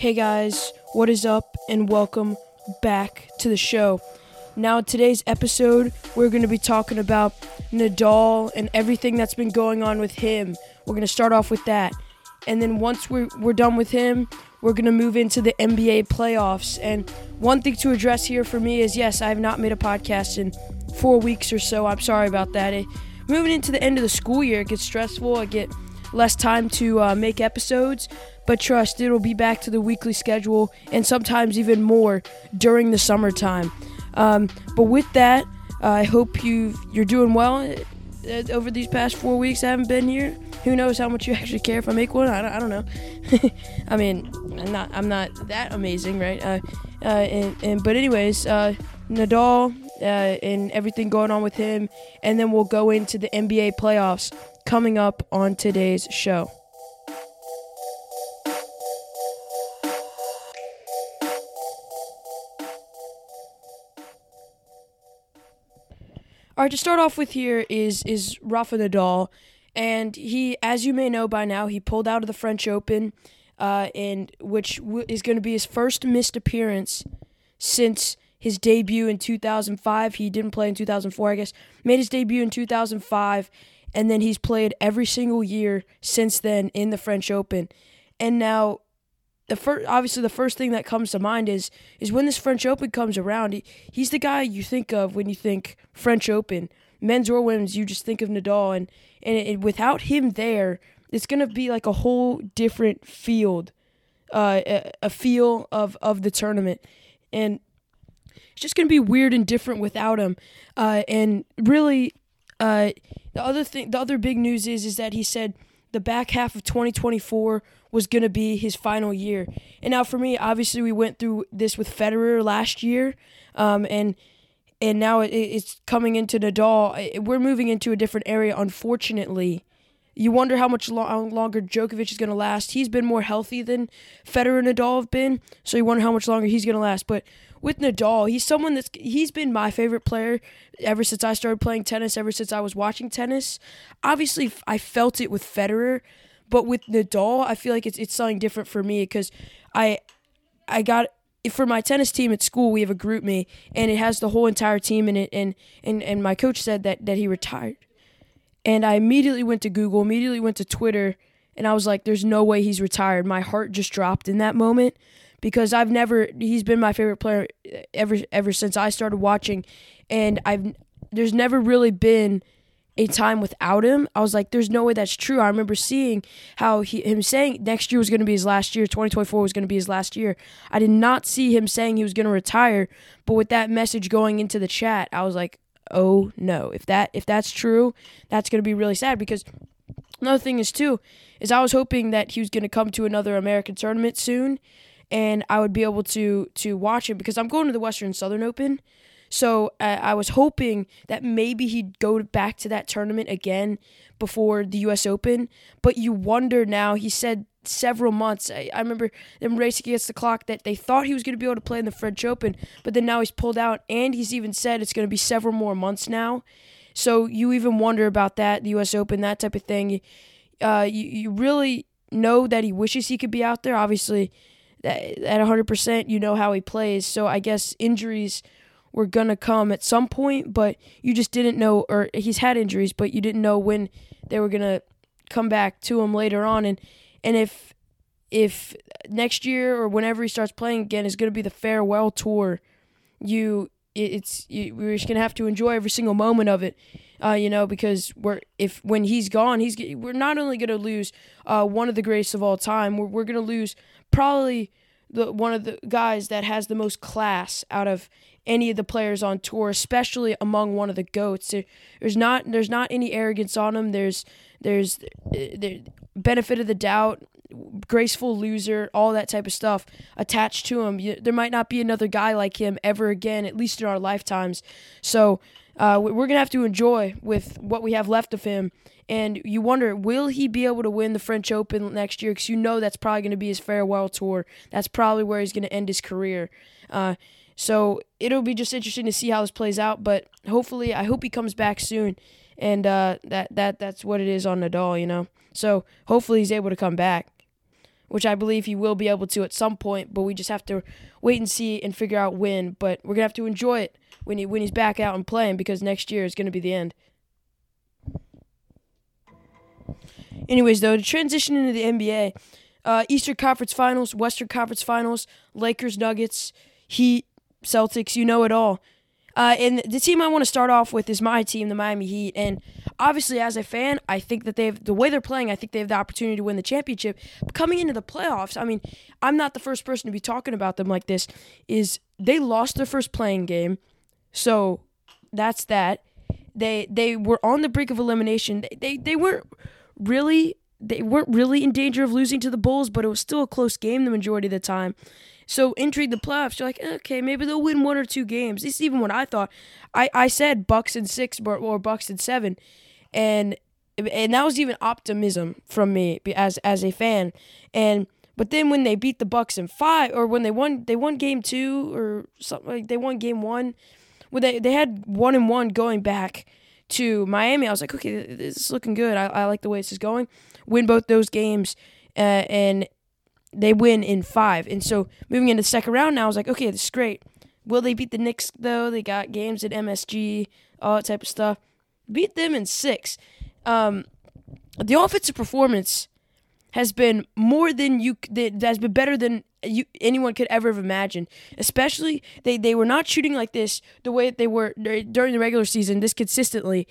Hey guys, what is up, and welcome back to the show. Now, today's episode, we're going to be talking about Nadal and everything that's been going on with him. We're going to start off with that. And then once we're, we're done with him, we're going to move into the NBA playoffs. And one thing to address here for me is yes, I have not made a podcast in four weeks or so. I'm sorry about that. It, moving into the end of the school year, it gets stressful. I get less time to uh, make episodes, but trust, it'll be back to the weekly schedule and sometimes even more during the summertime. Um, but with that, uh, I hope you you're doing well uh, over these past four weeks. I haven't been here. Who knows how much you actually care if I make one? I don't, I don't know. I mean, I'm not I'm not that amazing, right? Uh, uh, and, and but anyways, uh, Nadal uh, and everything going on with him, and then we'll go into the NBA playoffs coming up on today's show. All right, to start off with here is is Rafa Nadal, and he, as you may know by now, he pulled out of the French Open, uh, and which w- is going to be his first missed appearance since his debut in 2005. He didn't play in 2004, I guess. Made his debut in 2005, and then he's played every single year since then in the French Open. And now, the first, obviously, the first thing that comes to mind is is when this French Open comes around. He, he's the guy you think of when you think French Open, men's or women's. You just think of Nadal, and and it, without him there, it's gonna be like a whole different field, uh, a, a feel of of the tournament, and it's just gonna be weird and different without him. Uh, and really, uh, the other thing, the other big news is is that he said the back half of 2024 was going to be his final year. And now for me, obviously we went through this with Federer last year, um, and and now it, it's coming into Nadal. We're moving into a different area, unfortunately. You wonder how much lo- longer Djokovic is going to last. He's been more healthy than Federer and Nadal have been, so you wonder how much longer he's going to last. But with Nadal, he's someone that's he's been my favorite player ever since I started playing tennis, ever since I was watching tennis. Obviously, I felt it with Federer, but with Nadal, I feel like it's it's something different for me because I I got for my tennis team at school, we have a GroupMe and it has the whole entire team in it and and and my coach said that that he retired. And I immediately went to Google, immediately went to Twitter, and I was like there's no way he's retired. My heart just dropped in that moment because I've never he's been my favorite player ever ever since I started watching and I've there's never really been a time without him. I was like, there's no way that's true. I remember seeing how he him saying next year was going to be his last year, 2024 was going to be his last year. I did not see him saying he was going to retire, but with that message going into the chat, I was like, oh no, if that if that's true, that's going to be really sad because another thing is too is I was hoping that he was going to come to another American tournament soon and I would be able to to watch him because I'm going to the Western Southern Open. So uh, I was hoping that maybe he'd go back to that tournament again before the U.S. Open. But you wonder now. He said several months. I, I remember them racing against the clock that they thought he was going to be able to play in the French Open, but then now he's pulled out, and he's even said it's going to be several more months now. So you even wonder about that, the U.S. Open, that type of thing. Uh, you, you really know that he wishes he could be out there. Obviously, at 100%, you know how he plays. So I guess injuries were going to come at some point, but you just didn't know, or he's had injuries, but you didn't know when they were going to come back to him later on. And, and if, if next year or whenever he starts playing again is going to be the farewell tour, you, it's, we're just to have to enjoy every single moment of it. Uh, you know, because we're if when he's gone, he's we're not only to lose uh, one of the greatest of all time, we're, we're to lose probably the one of the guys that has the most class out of any of the players on tour, especially among one of the goats. There, there's not there's not any arrogance on him. There's there's the benefit of the doubt, graceful loser, all that type of stuff attached to him. There might not be another guy like him ever again, at least in our lifetimes. So uh, we're gonna have to enjoy with what we have left of him. And you wonder, will he be able to win the French Open next year? Because you know that's probably to be his farewell tour. That's probably where he's to end his career. Uh, so it'll be just interesting to see how this plays out. But hopefully, I hope he comes back soon. And uh, that that that's what it is on Nadal, you know. So hopefully he's able to come back. Which I believe he will be able to at some point. But we just have to wait and see and figure out when. But we're gonna have to enjoy it when he when he's back out and playing because next year is gonna be the end. Anyways, though, to transition into the NBA, uh, Eastern Conference Finals, Western Conference Finals, Lakers, Nuggets, Heat, Celtics, you know it all. Uh, and the team I want to start off with is my team, the Miami Heat. And obviously, as a fan, I think that they have the way they're playing. I think they have the opportunity to win the championship. But coming into the playoffs, I mean, I'm not the first person to be talking about them like this. Is they lost their first play-in game, so that's that. They they were on the brink of elimination. They they, they weren't really they weren't really in danger of losing to the Bulls, but it was still a close game the majority of the time. So entering the playoffs, you're like, okay, maybe they'll win one or two games. This is even what I thought. I, I said Bucks and six or, or Bucks and seven, and and that was even optimism from me as as a fan. And but then when they beat the Bucks in five, or when they won, they won game two or something like they won game one. When they they had one and one going back to Miami, I was like, okay, this is looking good. I, I like the way this is going. Win both those games, uh, and they win in five. And so moving into the second round now, I was like, okay, this is great. Will they beat the Knicks though? They got games at MSG, all that type of stuff. Beat them in six. Um, the offensive performance has been more than you. That has been better than you anyone could ever have imagined. Especially they they were not shooting like this the way that they were during the regular season this consistently,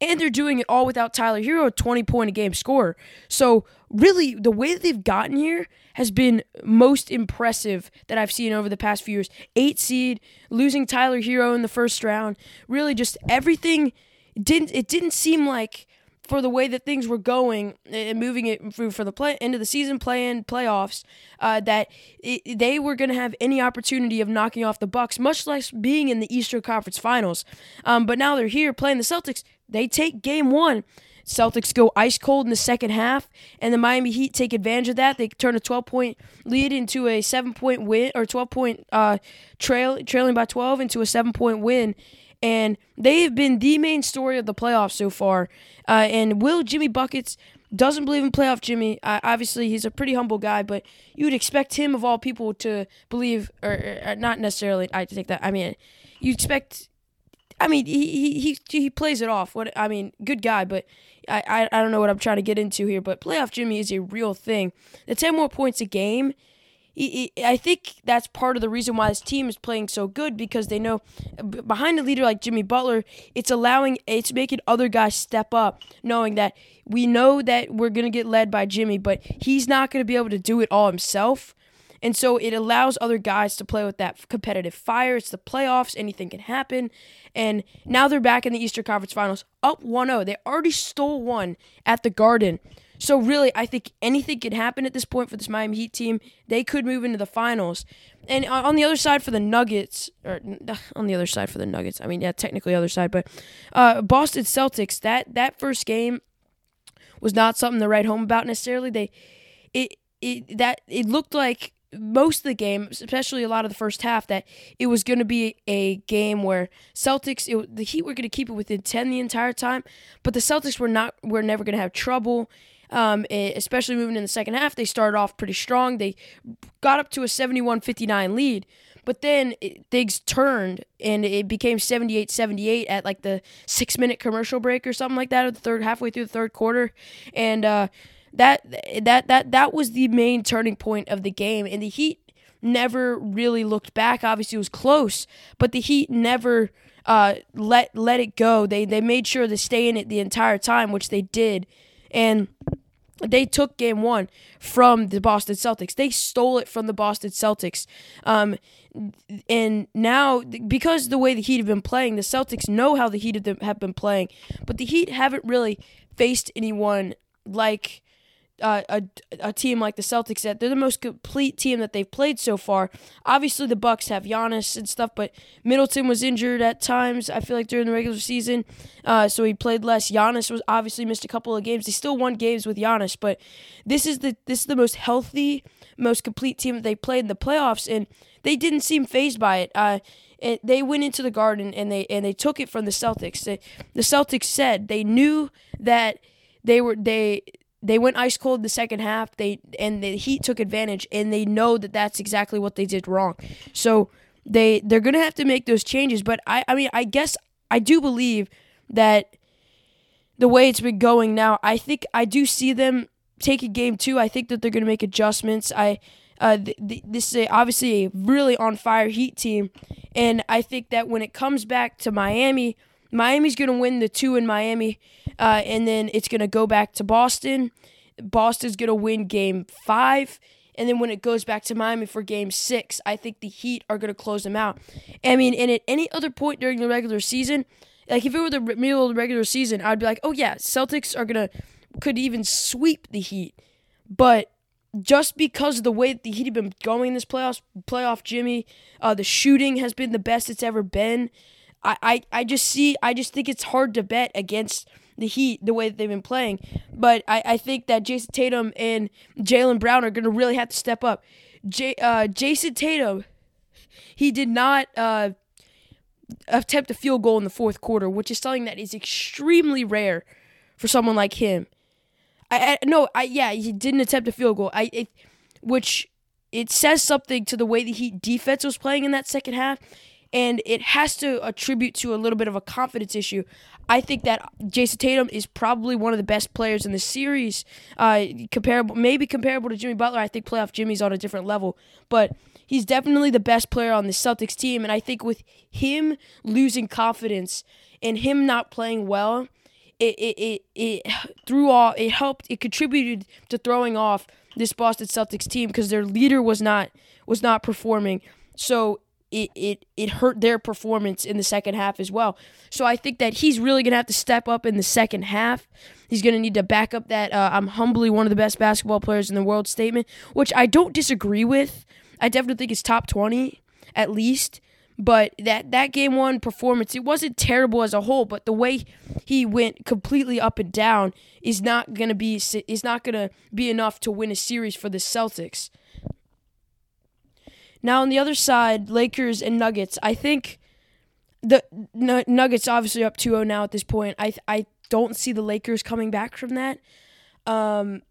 and they're doing it all without Tyler Herro, a twenty point a game scorer. So really, the way that they've gotten here has been most impressive that I've seen over the past few years. Eight seed, losing Tyler Herro in the first round, really just everything didn't. It didn't seem like for the way that things were going and moving it for, for the play into the season play in playoffs uh, that it, they were going to have any opportunity of knocking off the bucks much less being in the eastern conference finals um, but now they're here playing the celtics they take game one Celtics go ice cold in the second half, and the Miami Heat take advantage of that. They turn a 12 point lead into a seven point win, or 12 point uh, trail, trailing by 12 into a seven point win and they have been the main story of the playoffs so far. Uh, and will Jimmy Buckets doesn't believe in playoff Jimmy. Uh, obviously, he's a pretty humble guy, but you would expect him of all people to believe, or, or not necessarily. I take that. I mean, you expect. I mean, he he he plays it off. What I mean, good guy, but I, I I don't know what I'm trying to get into here. But playoff Jimmy is a real thing. The ten more points a game I think that's part of the reason why this team is playing so good because they know behind a leader like Jimmy Butler, it's allowing it's making other guys step up, knowing that we know that we're gonna get led by Jimmy, but he's not gonna be able to do it all himself. And so it allows other guys to play with that competitive fire. It's the playoffs, anything can happen. And now they're back in the Eastern Conference Finals, up 1 0. They already stole one at the Garden. So really, I think anything could happen at this point for this Miami Heat team. They could move into the finals. And on the other side for the Nuggets, or on the other side for the Nuggets, I mean, yeah, technically other side, but uh, Boston Celtics. That that first game was not something to write home about necessarily. They, it it that it looked like most of the game, especially a lot of the first half, that it was going to be a game where Celtics, it, the Heat were going to keep it within ten the entire time, but the Celtics were not, were never going to have trouble. Um, eh, especially moving in the second half, they started off pretty strong. They got up to a 71 59 lead, but then it, things turned and it became 78 78 at like the six minute commercial break or something like that, or the third halfway through the third quarter. And uh, that, that, that, that was the main turning point of the game. And the Heat never really looked back. Obviously, it was close, but the Heat never. Uh, let let it go. They they made sure to stay in it the entire time, which they did, and they took game one from the Boston Celtics. They stole it from the Boston Celtics. Um, and now, because the way the Heat have been playing, the Celtics know how the Heat have been playing, but the Heat haven't really faced anyone like uh, a, a team like the Celtics that they're the most complete team that they've played so far. Obviously, the Bucks have Giannis and stuff, but Middleton was injured at times. I feel like during the regular season, uh, so he played less. Giannis was obviously missed a couple of games. They still won games with Giannis, but this is the this is the most healthy, most complete team that they played in the playoffs, and they didn't seem phased by it. Uh, it, they went into the Garden and they and they took it from the Celtics. They, the Celtics said they knew that they were they they went ice cold the second half. They and the Heat took advantage, and they know that that's exactly what they did wrong. So they they're gonna have to make those changes. But I I mean I guess I do believe that the way it's been going now, I think I do see them take a game two. I think that they're gonna make adjustments. I. Uh, th- th- this is a, obviously a really on fire Heat team, and I think that when it comes back to Miami, Miami's going to win the two in Miami, uh, and then it's going to go back to Boston. Boston's going to win game five. And then when it goes back to Miami for game six, I think the Heat are going to close them out. I mean, and at any other point during the regular season, like if it were the middle of the regular season, I'd be like, oh yeah, Celtics are going to, could even sweep the Heat. But just because of the way the Heat have been going in this playoffs, playoff Jimmy, uh, the shooting has been the best it's ever been. I, I, I just see I just think it's hard to bet against the Heat the way that they've been playing. But I, I think that Jayson Tatum and Jaylen Brown are gonna really have to step up. J, uh, Jayson Tatum, he did not uh, attempt a field goal in the fourth quarter, which is something that is extremely rare for someone like him. I, I no, I yeah, he didn't attempt a field goal. I it, which it says something to the way the Heat defense was playing in that second half and it has to attribute to a little bit of a confidence issue. I think that Jayson Tatum is probably one of the best players in the series, uh, comparable, maybe comparable to Jimmy Butler. I think playoff Jimmy's on a different level, but he's definitely the best player on the Celtics team. And I think with him losing confidence and him not playing well, it it it, it threw off. It helped. It contributed to throwing off this Boston Celtics team because their leader was not was not performing. So it, it it hurt their performance in the second half as well. So I think that he's really gonna have to step up in the second half. He's gonna need to back up that uh, I'm humbly one of the best basketball players in the world statement, which I don't disagree with. I definitely think it's top twenty at least. But that that game one performance, it wasn't terrible as a whole. But the way he went completely up and down is not gonna be is not gonna be enough to win a series for the Celtics. Now on the other side, Lakers and Nuggets. I think the N- Nuggets obviously up 2-0 now at this point. I I don't see the Lakers coming back from that. Um,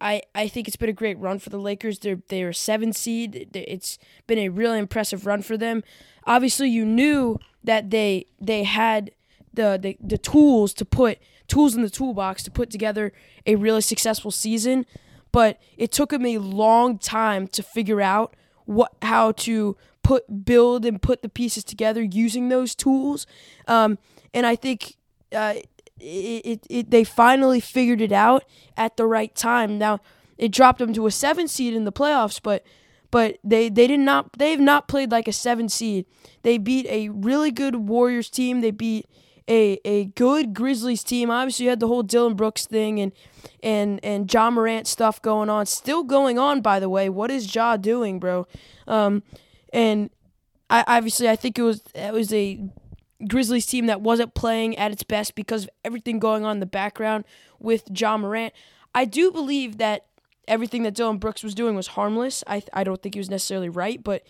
I I think it's been a great run for the Lakers. They're they're a seven seed. It's been a really impressive run for them. Obviously, you knew that they they had the the, the tools to put tools in the toolbox to put together a really successful season, but it took them a long time to figure out what how to put build and put the pieces together using those tools. Um, and I think uh, it, it, it they finally figured it out at the right time. Now it dropped them to a seven seed in the playoffs, but but they they did not they've not played like a seven seed. They beat a really good Warriors team. They beat a a good Grizzlies team. Obviously, you had the whole Dillon Brooks thing and and and Ja Morant stuff going on, still going on. By the way, what is Ja doing, bro? Um, and I obviously I think it was it was a Grizzlies team that wasn't playing at its best because of everything going on in the background with John Morant. I do believe that everything that Dillon Brooks was doing was harmless. I I don't think he was necessarily right, but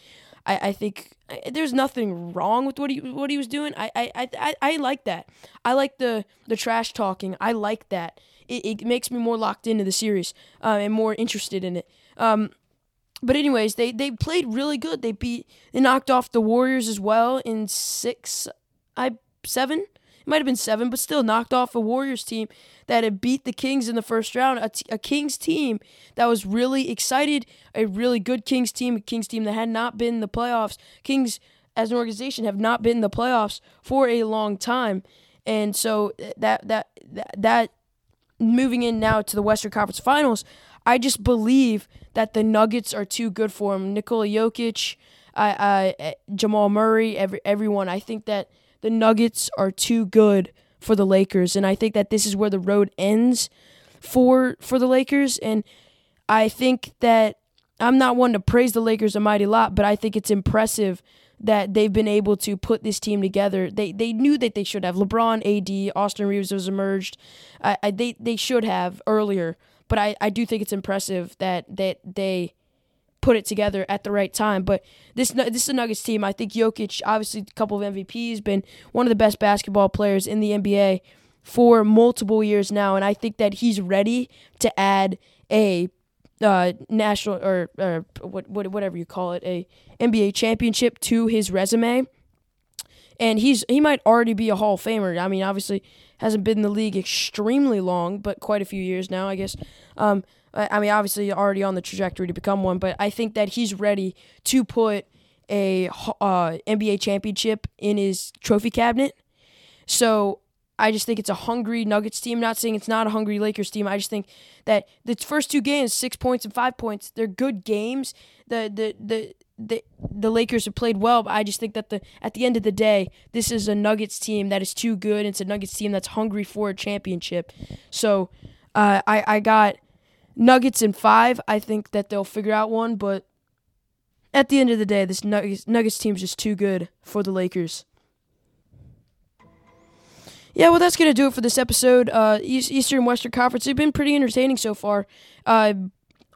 I, I think there's nothing wrong with what he what he was doing. I, I, I, I like that. I like the the trash talking. I like that. It, it makes me more locked into the series uh, and more interested in it. Um, but anyways, they they played really good. They beat they knocked off the Warriors as well in six, I seven might have been seven, but still knocked off a Warriors team that had beat the Kings in the first round. A, t- a Kings team that was really excited, a really good Kings team, a Kings team that had not been in the playoffs. Kings, as an organization, have not been in the playoffs for a long time, and so eh, that that that, that moving in now to the Western Conference Finals, I just believe that the Nuggets are too good for him. Nikola Jokic, I, I, eh, Jamal Murray, every, everyone. I think that the Nuggets are too good for the Lakers, and I think that this is where the road ends for for the Lakers. And I think that I'm not one to praise the Lakers a mighty lot, but I think it's impressive that they've been able to put this team together. They they knew that they should have LeBron, AD, Austin Reaves was emerged. I, I they they should have earlier, but I, I do think it's impressive that that they put it together at the right time. But this this is a Nuggets team. I think Jokic, obviously a couple of MVPs, been one of the best basketball players in the NBA. for multiple years now, and I think that he's ready to add a uh, national or, or what, what whatever you call it, a NBA championship to his resume. And he's he might already be a Hall of Famer. I mean, obviously hasn't been in the league extremely long, but quite a few years now, I guess. Um, I mean, obviously already on the trajectory to become one, but I think that he's ready to put a uh, NBA championship in his trophy cabinet. So I just think it's a hungry Nuggets team. Not saying it's not a hungry Lakers team. I just think that the first two games, six points and five points, they're good games. The the the the, the Lakers have played well, but I just think that the at the end of the day, this is a Nuggets team that is too good. It's a Nuggets team that's hungry for a championship. So uh, I I got Nuggets in five. I think that they'll figure out one, but at the end of the day, this Nuggets, Nuggets team is just too good for the Lakers. Yeah, well, that's going to do it for this episode. Uh, East, Eastern Western Conference, they've been pretty entertaining so far. Uh,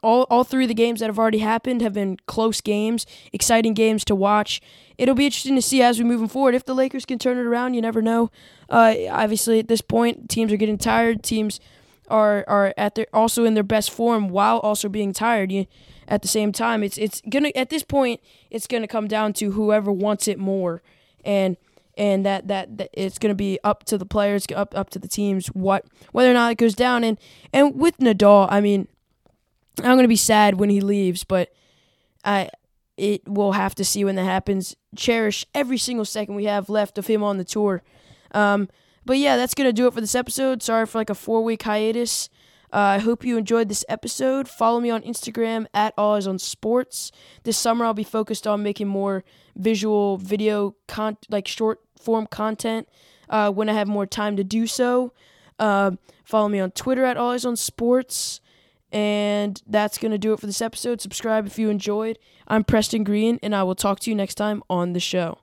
all, all three of the games that have already happened have been close games, exciting games to watch. It'll be interesting to see as we move forward. If the Lakers can turn it around, you never know. Uh, obviously, at this point, teams are getting tired. Teams are are at their also in their best form while also being tired. You, at the same time, it's it's gonna at this point it's gonna come down to whoever wants it more, and and that that, that it's gonna be up to the players, up up to the teams what whether or not it goes down. And and with Nadal, I mean, I'm gonna be sad when he leaves, but I it we'll have to see when that happens. Cherish every single second we have left of him on the tour. Um, but yeah, that's gonna do it for this episode. Sorry for like a four week hiatus. Uh, I hope you enjoyed this episode. Follow me on Instagram at Eyes on Sports. This summer, I'll be focused on making more visual video, con- like short form content uh, when I have more time to do so. Uh, follow me on Twitter at All Eyes on Sports. And that's going to do it for this episode. Subscribe if you enjoyed. I'm Preston Green, and I will talk to you next time on the show.